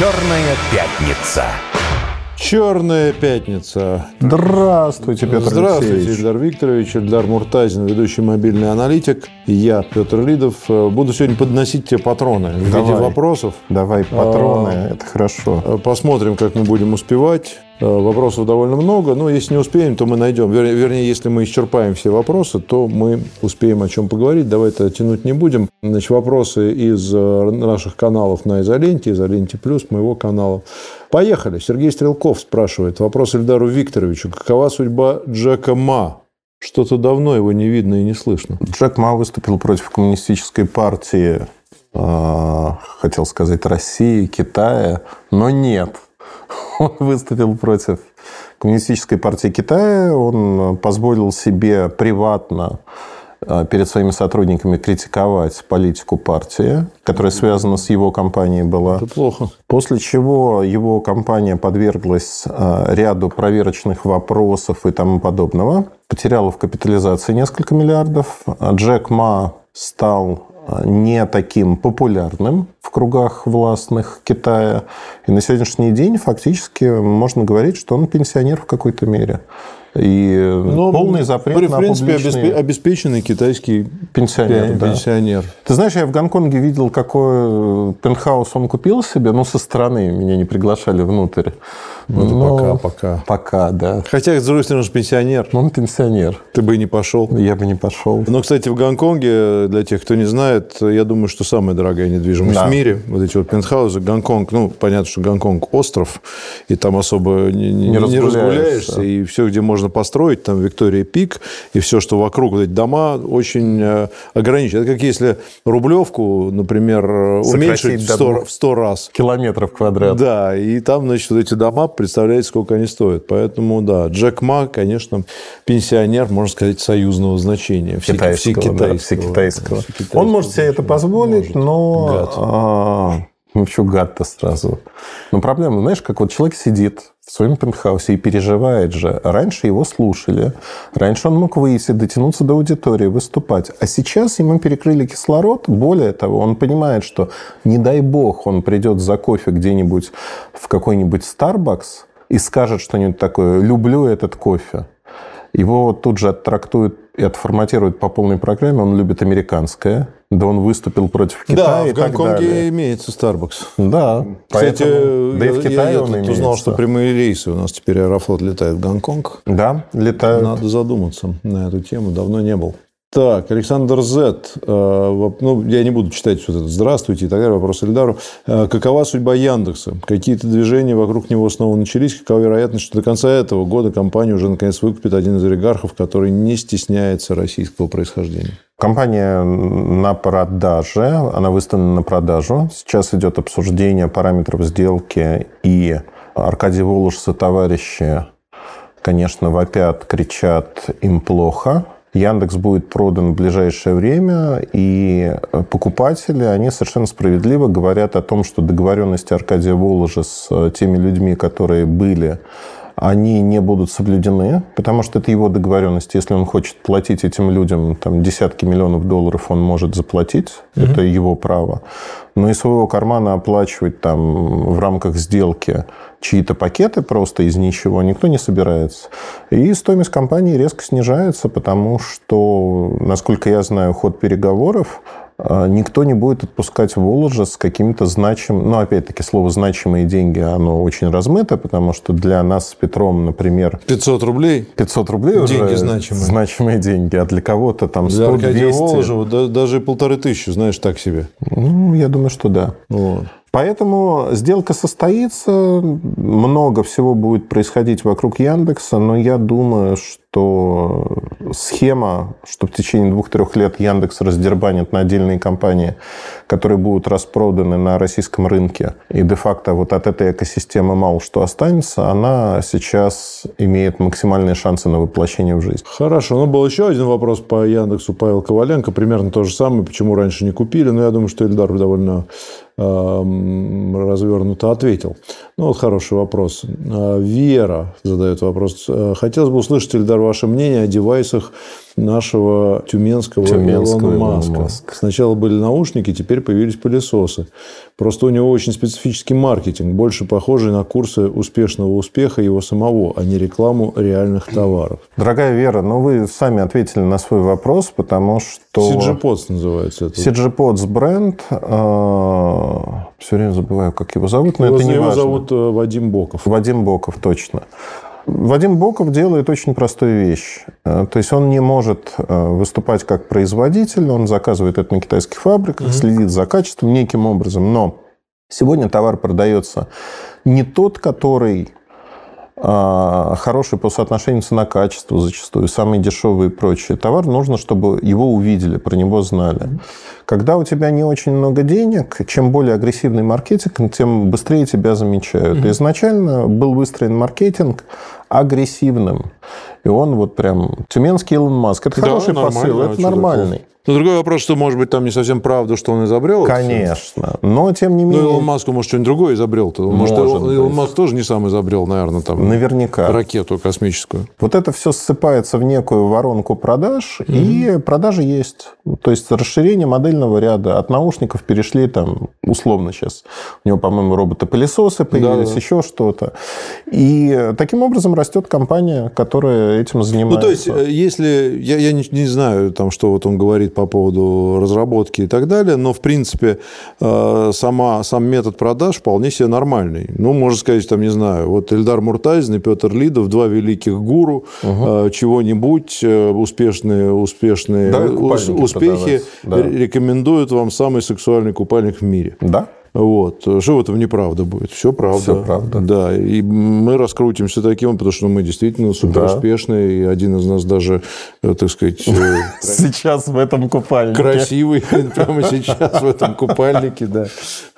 Черная пятница. Черная пятница. Здравствуйте, Петр Здравствуйте, Алексеевич. Ильдар Викторович, Ильдар Муртазин, ведущий мобильный аналитик. И я, Петр Лидов. Э, Буду сегодня подносить тебе патроны в виде Давай. вопросов. Давай патроны, А. это хорошо. Э, Посмотрим, как мы будем успевать. Э, Вопросов довольно много, но если не успеем, то мы найдем. Вер- Вернее, если мы исчерпаем все вопросы, то мы успеем о чем поговорить. Давай это тянуть не будем. Значит, вопросы из э, наших каналов на Изоленте, Изоленте Плюс, моего канала. Поехали. Сергей Стрелков спрашивает. Вопрос Эльдару Викторовичу. Какова судьба Джека Ма? Что-то давно его не видно и не слышно. Джек Ма выступил против коммунистической партии, э, хотел сказать, России, Китая, но нет. Он выступил против коммунистической партии Китая, он позволил себе приватно э, перед своими сотрудниками критиковать политику партии, которая связана с его компанией была. Это плохо. После чего его компания подверглась э, ряду проверочных вопросов и тому подобного. Потеряла в капитализации несколько миллиардов. Джек Ма стал э, не таким популярным в кругах властных Китая. И на сегодняшний день фактически можно говорить, что он пенсионер в какой-то мере. И Ну, полный запрет в на принципе, публичные- обеспе- обеспеченный китайский пенсионер. да. пенсионер. Ты знаешь, я в Гонконге видел, какой пентхаус он купил себе, но со стороны меня не приглашали внутрь. Ну, это Но- пока, пока. Пока, да. Хотя, с другой стороны, он же пенсионер. Но он пенсионер. Ты бы и не пошел. Я бы не пошел. Но, кстати, в Гонконге, для тех, кто не знает, я думаю, что самая дорогая недвижимость Да. в мире. Вот эти вот пентхаузы. Гонконг, ну, понятно, что Гонконг – остров, и там особо не, не- Не не разгуляешься. разгуляешься. И все, где можно построить, там Виктория Пик, и все, что вокруг, вот эти дома, очень э, ограничено. Это как если Рублевку, например, э, Сократить уменьшить в до 100, двух. в 100 раз. Километров квадрат. Да, и там, значит, вот эти дома, представляете, сколько они стоят. Поэтому, да, Джек Ма, конечно, пенсионер, можно сказать, союзного значения. Все- Китайского, да, всекитайского. всекитайского. Всекитайского Он может себе это позволить, но... Гад. Ну, что гад-то сразу? Но проблема, знаешь, как вот человек сидит в своем пентхаусе и переживает же. Раньше его слушали. Раньше он мог выйти, дотянуться до аудитории, выступать. А сейчас ему перекрыли кислород. Более того, он понимает, что не дай бог он придет за кофе где-нибудь в какой-нибудь Starbucks и скажет что-нибудь такое «люблю этот кофе». Его тут же оттрактуют и отформатируют по полной программе. Он любит американское. Да он выступил против Да, Китая и в так Гонконге далее. имеется Starbucks. Да. Кстати, поэтому- да и я, в Китае я он тут имеется. узнал, что прямые рейсы у нас теперь Аэрофлот летает в Гонконг. Да, летают. Надо задуматься на эту тему. Давно не был. Так, Александр З. э, Ну, я не буду читать вот это «Здравствуйте» и так далее. Вопрос Эльдару. Э, Какова судьба Яндекса? Какие-то движения вокруг него снова начались? Какова вероятность, что до конца этого года компания уже наконец выкупит один из олигархов, который не стесняется российского происхождения? Компания на продаже, она выставлена на продажу. Сейчас идет обсуждение параметров сделки, и Аркадий Волош со товарищи, конечно, вопят, кричат, им плохо. Яндекс будет продан в ближайшее время, и покупатели, они совершенно справедливо говорят о том, что договоренности Аркадия Воложа с э, теми людьми, которые были они не будут соблюдены, потому что это его договоренность. Если он хочет платить этим людям там, десятки миллионов долларов, он может заплатить. Это его право. Но из своего кармана оплачивать там, в рамках сделки чьи-то пакеты просто из ничего никто не собирается. И стоимость компании резко снижается, потому что, насколько я знаю, ход переговоров никто не будет отпускать Воложа с какими-то значимыми... Ну, опять-таки, слово «значимые деньги», оно очень размыто, потому что для нас с Петром, например, 500 рублей 500 рублей Деньги уже значимые. значимые деньги, а для кого-то там для 100 Аркадия 200 Воложева да- даже полторы тысячи, знаешь, так себе. Ну, я думаю, что да. Вот. Поэтому сделка состоится, много всего будет происходить вокруг Яндекса, но я думаю, что схема, что в течение двух-трех лет Яндекс раздербанит на отдельные компании, которые будут распроданы на российском рынке, и де-факто вот от этой экосистемы мало что останется, она сейчас имеет максимальные шансы на воплощение в жизнь. Хорошо. Ну, был еще один вопрос по Яндексу. Павел Коваленко. Примерно то же самое. Почему раньше не купили? Но я думаю, что Эльдар довольно развернуто ответил. Ну, вот хороший вопрос. А, Вера задает вопрос. А, хотелось бы услышать, Эльдар, ваше мнение о девайсах нашего тюменского, Тюменского Илона Маска. Маска. Сначала были наушники, теперь появились пылесосы. Просто у него очень специфический маркетинг, больше похожий на курсы успешного успеха его самого, а не рекламу реальных товаров. Дорогая Вера, ну вы сами ответили на свой вопрос, потому что... CG Pods называется это. CG Pods бренд, все время забываю, как его зовут, но его, это не его важно. зовут э, Вадим Боков. Вадим Боков, точно. Вадим Боков делает очень простую вещь. Э, То есть он не может э, выступать как производитель, он заказывает это на китайских фабриках, следит за качеством неким образом. Но сегодня товар продается не тот, который хороший по соотношению цена-качество зачастую, самый дешевый и прочее. Товар нужно, чтобы его увидели, про него знали. Когда у тебя не очень много денег, чем более агрессивный маркетинг, тем быстрее тебя замечают. Изначально был выстроен маркетинг агрессивным. И он вот прям... Тюменский Илон Маск. Это Да, хороший посыл, это нормальный. Но другой вопрос, что, может быть, там не совсем правда, что он изобрел. Конечно. Но, тем не Ну, менее... Илон Маск, может, что-нибудь другое изобрел-то. Может, Может Илон, Илон. Маск тоже не сам изобрел, наверное, там Наверняка. ракету космическую. Вот это все ссыпается в некую воронку продаж, и продажи есть. То есть расширение модельного ряда. От наушников перешли там, условно сейчас, у него, по-моему, роботы-пылесосы появились, Да-да. еще что-то. И таким образом растет компания, которая этим Ну, занимается. то есть, э, если... Я, я не, не знаю, там, что вот он говорит по поводу разработки и так далее, но, в принципе, э, сама, сам метод продаж вполне себе нормальный. Ну, можно сказать, там, не знаю, вот Эльдар Муртазин и Петр Лидов, два великих гуру, э, чего-нибудь, э, успешные, успешные Да, успехи продавать, да. рекомендуют вам самый сексуальный купальник в мире. Да? Вот. Что в этом неправда будет? Все правда. Всё правда. Да. И мы раскрутимся таким, потому что мы действительно супер успешные. И один из нас даже, э, так сказать, э, Сейчас в этом купальнике. красивый прямо сейчас в этом купальнике. Да.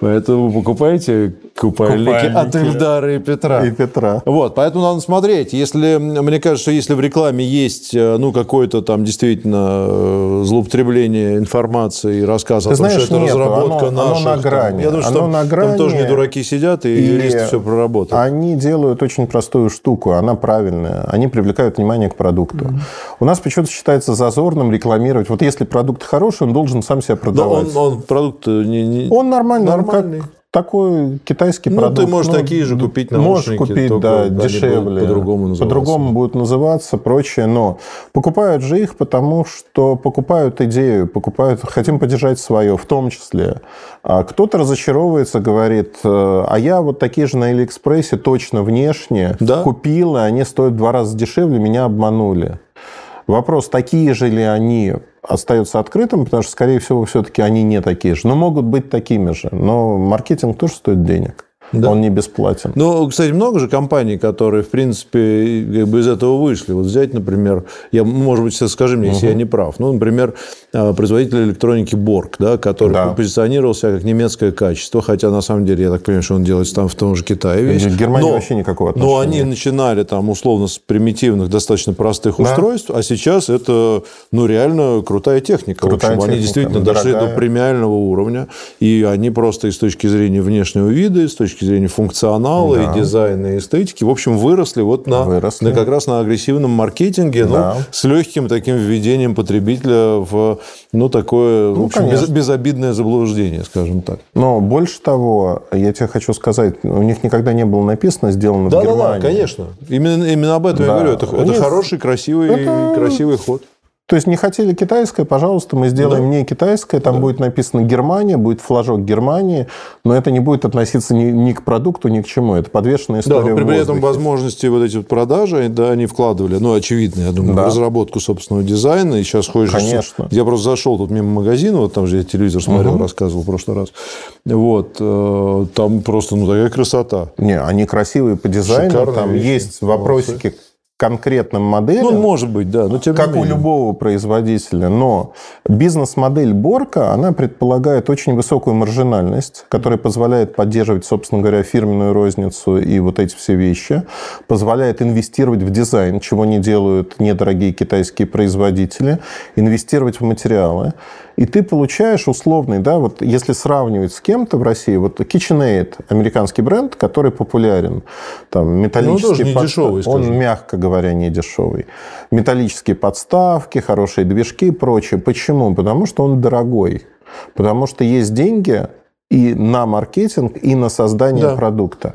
Поэтому покупайте купальники, Купальники. от Эльдара и Петра. И Петра. Вот, поэтому надо смотреть. Если, мне кажется, что если в рекламе есть э, ну, какое-то там действительно злоупотребление информацией и рассказ о том, знаешь, что это разработка Оно- оно наших, на грани. я думаю, что Оно там, на там грани. тоже не дураки сидят, и, И юристы все проработают. Они делают очень простую штуку, она правильная. Они привлекают внимание к продукту. У нас почему-то считается зазорным рекламировать. Вот если продукт хороший, он должен сам себя Да, продавать. он, он продукт э, не, не- Он нормальный, он Нормальный. как такой китайский Ну, продукт. ты можешь такие же купить Можешь наушники, купить, только да, дешевле. по-другому называться. По-другому будут называться, прочее. Но покупают же их, потому что покупают идею, покупают, хотим поддержать свое, в том числе. А кто-то разочаровывается, говорит, э, а я вот такие же на Алиэкспрессе точно внешне Да. купил, и они стоят в два раза дешевле, меня обманули. Вопрос, такие же ли они, остается открытым, потому что, скорее всего, все-таки они не такие же. Но могут быть такими же. Но маркетинг тоже стоит денег. Да. Он не бесплатен. Ну, кстати, много же компаний, которые, в принципе, как бы из этого вышли. Вот взять, например, я, может быть, сейчас скажи мне, если я не прав. Ну, например, э, производитель электроники Борг, да, который Да. позиционировал себя как немецкое качество, хотя на самом деле, я так понимаю, что он делается там в том же Китае весь. В Германии Но- вообще никакого Но отношения. они начинали там условно с примитивных, достаточно простых Да. устройств, а сейчас это, ну, реально крутая техника. Крутая в общем, они техника, действительно дошли дорогая. до премиального уровня, и они просто и с точки зрения внешнего вида, и с точки зрения функционала, Да. и дизайна, и эстетики, в общем, выросли вот на, Выросли. на как раз на агрессивном маркетинге, Да. ну, с легким таким введением потребителя в, ну, такое, в Ну, общем, без- безобидное заблуждение, скажем так. Но больше того, я тебе хочу сказать, у них никогда не было написано «сделано в Германии». конечно. Именно, именно об этом Да. я говорю. Это, это них- хороший, красивый, Это- красивый ход. То есть не хотели китайское, пожалуйста, мы сделаем не китайское, там будет написано Германия, будет флажок Германии, но это не будет относиться ни, ни к продукту, ни к чему. Это подвешенная Да, история но при, при этом возможности вот эти вот продажи, да, они вкладывали, ну, очевидно, я думаю, Да. в разработку собственного дизайна. И сейчас ходишь... Конечно. Я просто зашел тут мимо магазина, вот там же я телевизор смотрел, рассказывал в прошлый раз. Вот. э, Там просто, ну, такая красота. Не, они красивые по дизайну, Шикарные там вещи. есть вопросики к конкретным моделям. Ну, может быть, да, но тем как у любого производителя, но бизнес-модель Борка, она предполагает очень высокую маржинальность, которая позволяет поддерживать, собственно говоря, фирменную розницу и вот эти все вещи, позволяет инвестировать в дизайн, чего не делают недорогие китайские производители, инвестировать в материалы. и ты получаешь условный, да, вот если сравнивать с кем-то в России, вот KitchenAid, американский бренд, который популярен, там металлические... Ну, тоже не подстав... дешевый, Он, мягко говоря, не дешевый. Металлические подставки, хорошие движки и прочее. Почему? Потому что он дорогой. Потому что есть деньги, и на маркетинг, и на создание да. продукта.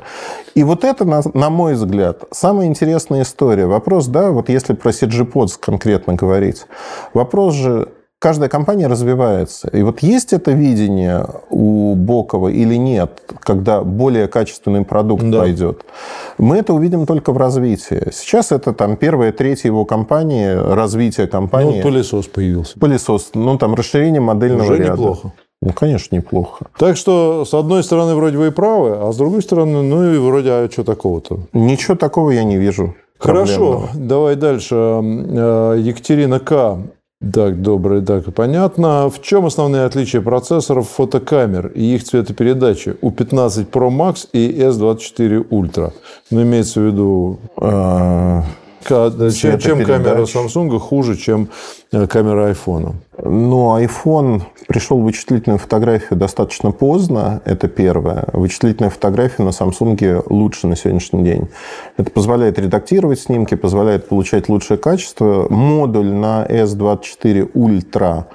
И вот это, на, на мой взгляд, самая интересная история. Вопрос, да, вот если про CG конкретно говорить, вопрос же каждая компания развивается. И вот есть это видение у Бокова или нет, когда более качественный продукт да. пойдет. Мы это увидим только в развитии. Сейчас это там первая, третья его компании, развитие компании. Ну, пылесос появился. Пылесос. Ну, там расширение модельного Уже ряда. неплохо. Ну, конечно, неплохо. Так что, с одной стороны, вроде вы и правы, а с другой стороны, ну и вроде, а что такого-то? Ничего такого я не вижу. Хорошо, давай дальше. Э, Екатерина К. Так, добрый, так, понятно. В чем основные отличия процессоров фотокамер и их цветопередачи у 15 Pro Max и S24 Ultra? Ну, имеется в виду... А, чем, чем камера Samsung хуже, чем э, камера iPhone? Ну, iPhone пришел в вычислительную фотографию достаточно поздно, это первое. Вычислительная фотография на Samsung лучше на сегодняшний день. Это позволяет редактировать снимки, позволяет получать лучшее качество. Модуль на S24 Ultra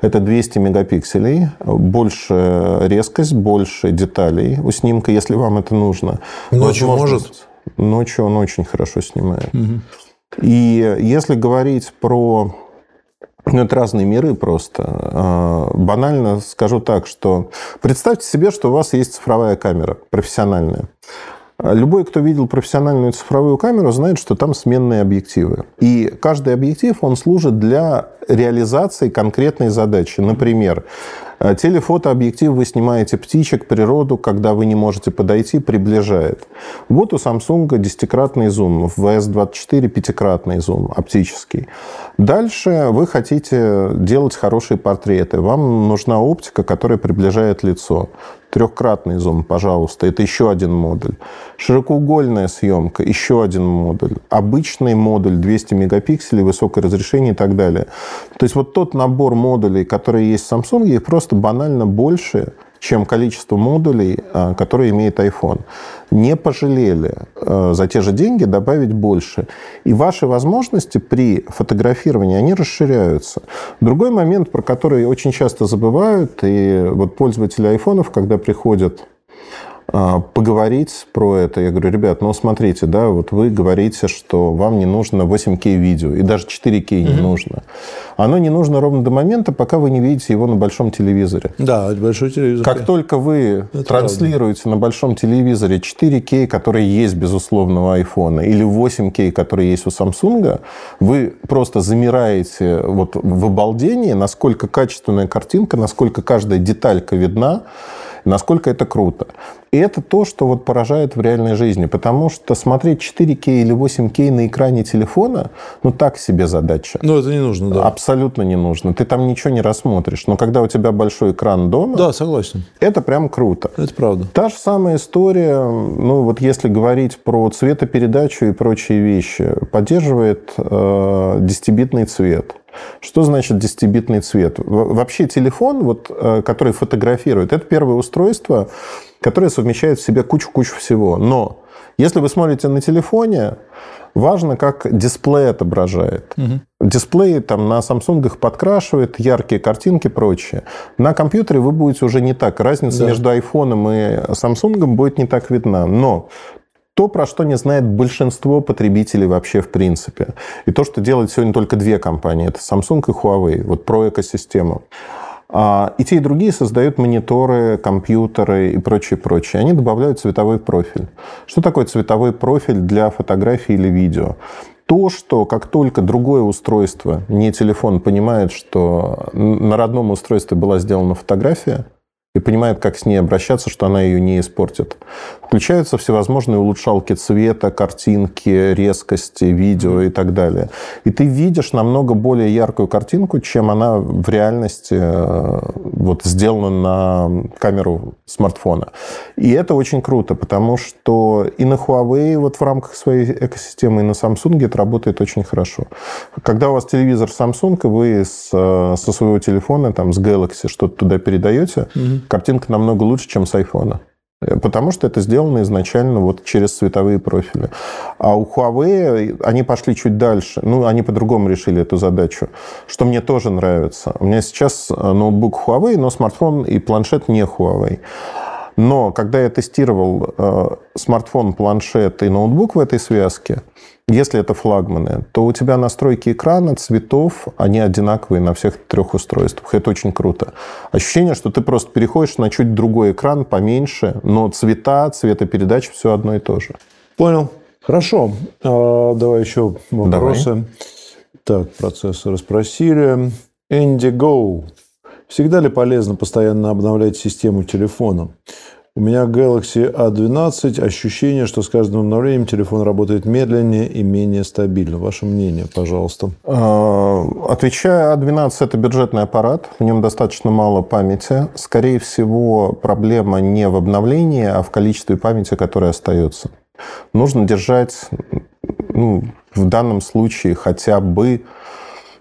это 200 мегапикселей, больше резкость, больше деталей у снимка, если вам это нужно. Ночью может? Ночью он очень хорошо снимает. Угу. И если говорить про... Ну, это разные миры просто. А, банально скажу так, что представьте себе, что у вас есть цифровая камера профессиональная. Любой, кто видел профессиональную цифровую камеру, знает, что там сменные объективы. И каждый объектив, он служит для реализации конкретной задачи. Например, телефотообъектив вы снимаете птичек, природу, когда вы не можете подойти, приближает. Вот у Samsung десятикратный зум, в VS24 пятикратный зум оптический. Дальше вы хотите делать хорошие портреты. Вам нужна оптика, которая приближает лицо. Трехкратный зум, пожалуйста, это еще один модуль. Широкоугольная съемка, еще один модуль. Обычный модуль 200 мегапикселей, высокое разрешение и так далее. То есть вот тот набор модулей, которые есть в Samsung, их просто банально больше, чем количество модулей, а, которые имеет iPhone. Не пожалели а, за те же деньги добавить больше. И ваши возможности при фотографировании, они расширяются. Другой момент, про который очень часто забывают, и вот пользователи айфонов, когда приходят а, поговорить про это. Я говорю, ребят, ну смотрите, да, вот вы говорите, что вам не нужно 8К видео, и даже 4К не mm нужно. Оно не нужно ровно до момента, пока вы не видите его на большом телевизоре. Да, большой телевизор. Как только вы это транслируете правда. на большом телевизоре 4К, который есть, безусловно, у iPhone, или 8К, который есть у Samsung, вы просто замираете вот в обалдении, насколько качественная картинка, насколько каждая деталька видна, насколько это круто. И это то, что вот поражает в реальной жизни, потому что смотреть 4К или 8К на экране телефона, ну так себе задача. Ну это не нужно, да. Абсолютно не нужно. Ты там ничего не рассмотришь. Но когда у тебя большой экран дома... Да, согласен. Это прям круто. Это правда. Та же самая история, ну вот если говорить про цветопередачу и прочие вещи, поддерживает э, 10-битный цвет. Что значит 10-битный цвет? Вообще телефон, вот, э, который фотографирует, это первое устройство, которое совмещает в себе кучу-кучу всего. Но если вы смотрите на телефоне, важно, как дисплей отображает. Угу. Дисплей там на Samsung подкрашивает, яркие картинки и прочее. На компьютере вы будете уже не так. Разница да. между iPhone и Samsung будет не так видна. Но то, про что не знает большинство потребителей вообще в принципе. И то, что делают сегодня только две компании, это Samsung и Huawei, вот про экосистему. А, и те, и другие создают мониторы, компьютеры и прочее, прочее. Они добавляют цветовой профиль. Что такое цветовой профиль для фотографии или видео? То, что как только другое устройство, не телефон, понимает, что на родном устройстве была сделана фотография, и понимает, как с ней обращаться, что она ее не испортит. Включаются всевозможные улучшалки цвета, картинки, резкости, видео и так далее. И ты видишь намного более яркую картинку, чем она в реальности э, вот сделана на камеру смартфона. И это очень круто, потому что и на Huawei вот в рамках своей экосистемы, и на Samsung это работает очень хорошо. Когда у вас телевизор Samsung, и вы с, э, со своего телефона, там, с Galaxy что-то туда передаете, угу. Картинка намного лучше, чем с iPhone. Потому что это сделано изначально вот через цветовые профили. А у Huawei они пошли чуть дальше. Ну, они по-другому решили эту задачу, что мне тоже нравится. У меня сейчас э, ноутбук Huawei, но смартфон и планшет не Huawei. Но когда я тестировал э, смартфон, планшет и ноутбук в этой связке, если это флагманы, то у тебя настройки экрана, цветов, они одинаковые на всех трех устройствах. Это очень круто. Ощущение, что ты просто переходишь на чуть другой экран, поменьше, но цвета, цветопередача все одно и то же. Понял. Хорошо. А, давай еще вопросы. Давай. Так, процессоры спросили. Go. Всегда ли полезно постоянно обновлять систему телефона? У меня Galaxy A12. Ощущение, что с каждым обновлением телефон работает медленнее и менее стабильно. Ваше мнение, пожалуйста. А, отвечая, A12 – это бюджетный аппарат. В нем достаточно мало памяти. Скорее всего, проблема не в обновлении, а в количестве памяти, которая остается. Нужно держать ну, в данном случае хотя бы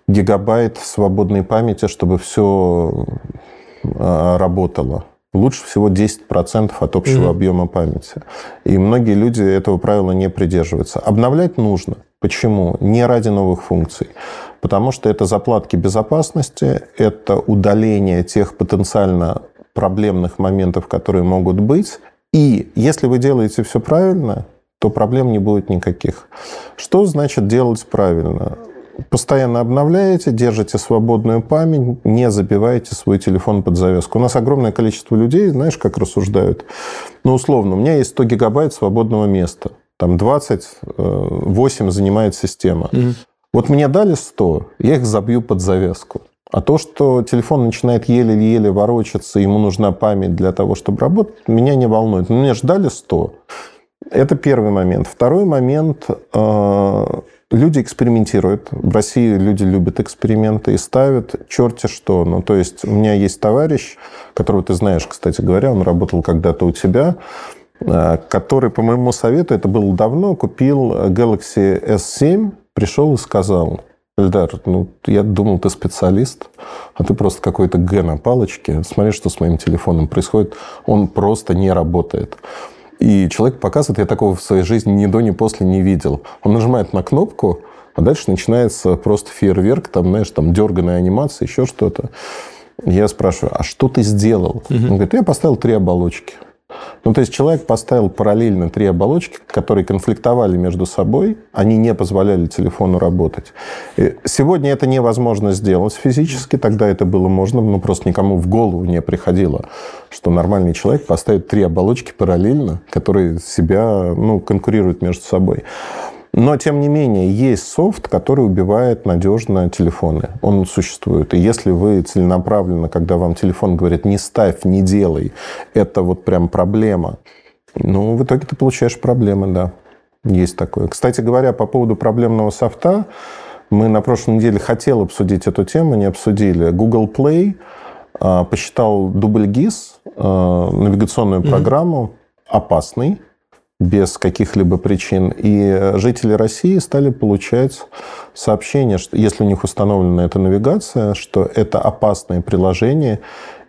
гигабайт свободной памяти, чтобы все а, работало. Лучше всего 10% от общего mm-hmm. объема памяти. И многие люди этого правила не придерживаются. Обновлять нужно. Почему? Не ради новых функций. Потому что это заплатки безопасности, это удаление тех потенциально проблемных моментов, которые могут быть. И если вы делаете все правильно, то проблем не будет никаких. Что значит делать правильно? Постоянно обновляете, держите свободную память, не забивайте свой телефон под завязку. У нас огромное количество людей, знаешь, как рассуждают? Ну, условно, у меня есть 100 гигабайт свободного места. Там 28 э, занимает система. Угу. Вот мне дали 100, я их забью под завязку. А то, что телефон начинает еле-еле ворочаться, ему нужна память для того, чтобы работать, меня не волнует. Мне же дали 100. Это первый момент. Второй момент э, Люди экспериментируют. В России люди любят эксперименты и ставят черти что. Ну, то есть у меня есть товарищ, которого ты знаешь, кстати говоря, он работал когда-то у тебя, э, который, по моему совету, это было давно, купил Galaxy S7, пришел и сказал, Эльдар, ну, я думал, ты специалист, а ты просто какой-то Г на палочке. Смотри, что с моим телефоном происходит. Он просто не работает. И человек показывает, я такого в своей жизни ни до, ни после не видел. Он нажимает на кнопку, а дальше начинается просто фейерверк, там, знаешь, там дерганая анимация, еще что-то. Я спрашиваю, а что ты сделал? Угу. Он говорит, я поставил три оболочки. Ну, то есть человек поставил параллельно три оболочки, которые конфликтовали между собой, они не позволяли телефону работать. Сегодня это невозможно сделать физически, тогда это было можно, но просто никому в голову не приходило, что нормальный человек поставит три оболочки параллельно, которые себя ну, конкурируют между собой. Но, тем не менее, есть софт, который убивает надежно телефоны. Он существует. И если вы целенаправленно, когда вам телефон говорит «не ставь, не делай», это вот прям проблема, ну, в итоге ты получаешь проблемы, да. Есть такое. Кстати говоря, по поводу проблемного софта, мы на прошлой неделе хотели обсудить эту тему, не обсудили. Google Play а, посчитал дубль ГИС, а, навигационную mm-hmm. программу, опасной без каких-либо причин. И жители России стали получать сообщение, что если у них установлена эта навигация, что это опасное приложение,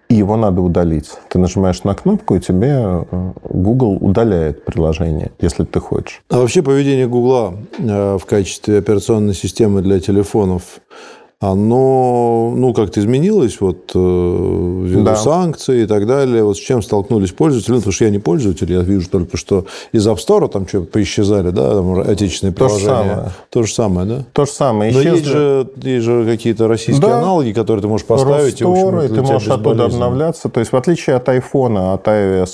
и его надо удалить. Ты нажимаешь на кнопку, и тебе э, Google удаляет приложение, если ты хочешь. А вообще поведение Google э, в качестве операционной системы для телефонов оно, ну, как-то изменилось вот э, ввиду да. санкций и так далее. Вот с чем столкнулись пользователи? Ну, потому что я не пользователь, я вижу только, что из App Store там что-то поисчезали, да, там отечественные То приложения. Же самое. То же самое, да? То же самое. Но есть же, есть же какие-то российские да. аналоги, которые ты можешь поставить. Ростор, и, и ты можешь оттуда обновляться. То есть, в отличие от iPhone, от iOS,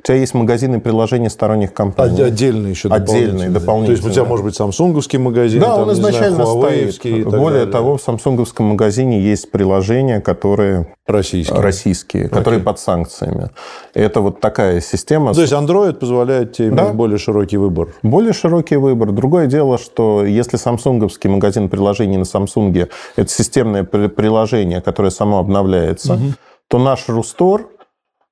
у тебя есть магазины приложений сторонних компаний. Отдельные еще Отдельные, дополнительные. То есть, у тебя может быть самсунговский магазин. Да, там, он изначально знаю, стоит. Более того, в Samsung самсунговском магазине есть приложения, которые Российские. российские, которые под санкциями. Это вот такая система. То есть Android позволяет тебе Да. более широкий выбор. Более широкий выбор. Другое дело, что если самсунговский магазин приложений на Samsung это системное при- приложение, которое само обновляется, то наш Рустор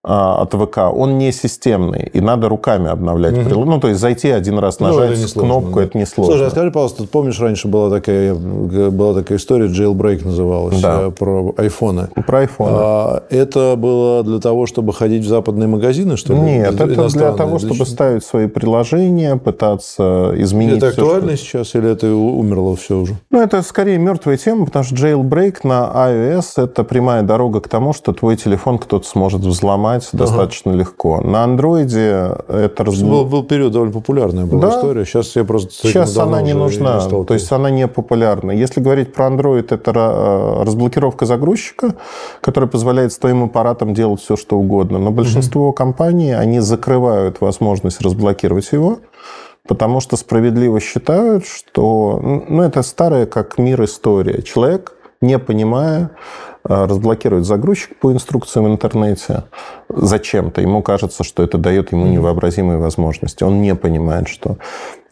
от ВК, он не системный, и надо руками обновлять приложение. Ну, то есть зайти один раз, Ну, нажать это несложно, кнопку, да. это несложно. Слушай, а скажи, пожалуйста, ты помнишь, раньше была такая, была такая история, jailbreak называлась, Да. э, про айфоны. Про iPhone. А это было для того, чтобы ходить в западные магазины, что ли? Нет, это для того, чтобы ставить свои приложения, пытаться изменить Это актуально сейчас или это умерло все уже? Ну, это скорее мертвая тема, потому что jailbreak на iOS – это прямая дорога к тому, что твой телефон кто-то сможет взломать достаточно легко. На андроиде это раз... Был, был период довольно популярная была Да. история. Сейчас я просто Сейчас она не нужна, сталкивался. то есть она не популярна. Если говорить про Android, это э, разблокировка загрузчика, которая позволяет с твоим аппаратом делать все, что угодно. Но большинство компаний, они закрывают возможность разблокировать его, потому что справедливо считают, что... Ну, это старая как мир история. Человек, не понимая, разблокирует загрузчик по инструкциям в интернете зачем-то. Ему кажется, что это дает ему невообразимые возможности. Он не понимает, что...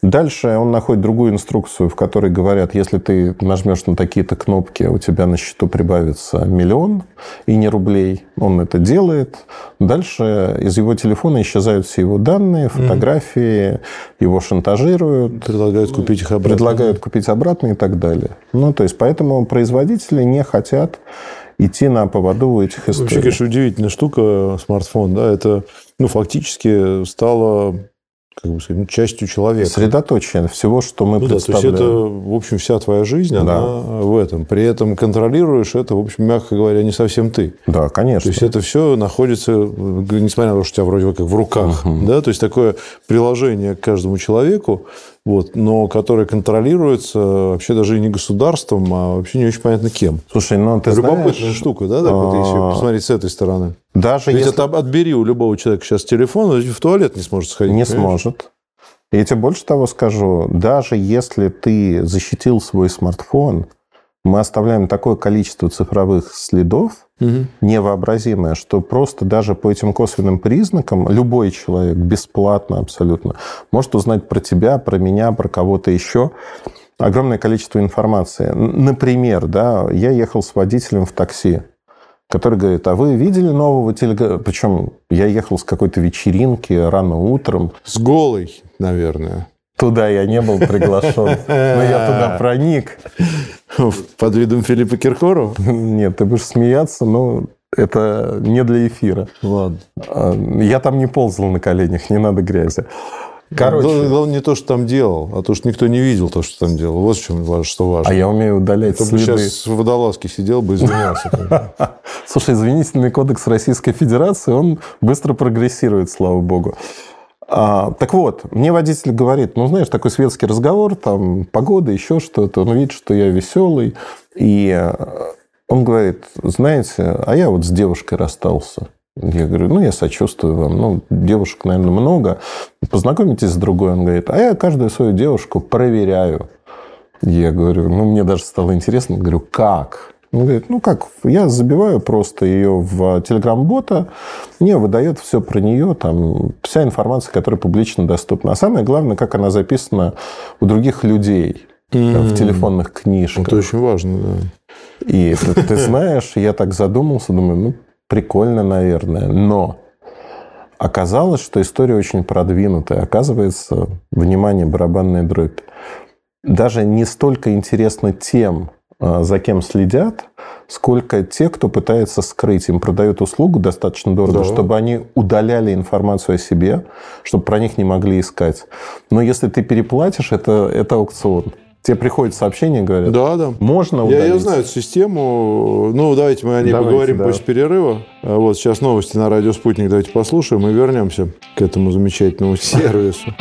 Дальше он находит другую инструкцию, в которой говорят, если ты нажмешь на такие-то кнопки, у тебя на счету прибавится миллион и не рублей. Он это делает. Дальше из его телефона исчезают все его данные, фотографии, его шантажируют, Предлагают купить их обратно. предлагают купить обратно и так далее. Ну, то есть, поэтому производители не хотят идти на поводу у этих Вообще, историй. конечно, удивительная штука смартфон. Да, это ну, фактически стало как бы сказать, ну, частью человека. Средоточие всего, что мы Ну да, то есть представляем. это, в общем, вся твоя жизнь, Да. она в этом. При этом контролируешь это, в общем, мягко говоря, не совсем ты. Да, То конечно. есть это все находится, несмотря на то, что у тебя вроде как в руках, да, то есть такое приложение к каждому человеку, вот, но которое контролируется вообще даже и не государством, а вообще не очень понятно кем. Слушай, ну ты Любопытная знаешь, штука, да, так вот, если а, посмотреть с этой стороны. даже Ведь если это отбери у любого человека сейчас телефон, он в туалет не сможет сходить. не понимаешь? сможет. Я тебе больше того скажу, даже если ты защитил свой смартфон, мы оставляем такое количество цифровых следов, Мгм. невообразимое, что просто даже по этим косвенным признакам любой человек бесплатно абсолютно может узнать про тебя, про меня, про кого-то еще огромное количество информации. Например, да, я ехал с водителем в такси, который говорит, а вы видели нового телега... Причем я ехал с какой-то вечеринки рано утром. С голой, наверное. Туда я не был приглашен, но я туда проник. Под видом Филиппа Киркорова? Нет, ты будешь смеяться, но это не для эфира. Ладно. А, Я там не ползал на коленях, не надо грязи. Короче, Главное, главное не то, что там делал, а то, что никто не видел то, что там делал. Вот в чем важно, что важно. а я умею удалять бы следы. сейчас в водолазке сидел бы, извинялся. Слушай, извинительный кодекс Российской Федерации, он быстро прогрессирует, слава богу. А, так вот, мне водитель говорит, ну, знаешь, такой светский разговор, там, погода, еще что-то. Он видит, что я веселый. И э, он говорит, знаете, а я вот с девушкой расстался. Я говорю, ну, я сочувствую вам. Ну, девушек, наверное, много. Познакомитесь с другой. Он говорит, а я каждую свою девушку проверяю. Я говорю, ну, мне даже стало интересно. Говорю, как? Он говорит, ну как, я забиваю просто ее в телеграм-бота, мне выдает все про нее, там, вся информация, которая публично доступна. А самое главное, как она записана у других людей в телефонных книжках. Это очень важно, да. И ты, ты знаешь, я так задумался, думаю, ну, прикольно, наверное. Но оказалось, что история очень продвинутая. Оказывается, внимание, барабанная дробь. Даже не столько интересно тем, за кем следят, сколько те, кто пытается скрыть. Им продают услугу достаточно дорого, Да. чтобы они удаляли информацию о себе, чтобы про них не могли искать. Но если ты переплатишь, это, это аукцион. Тебе приходит сообщение, говорят, Да, да. можно Я, удалить. я знаю эту систему. Ну, давайте мы о ней Давайте, поговорим да. после перерыва. А Вот сейчас новости на радио «Спутник». Давайте послушаем и вернемся к этому замечательному сервису.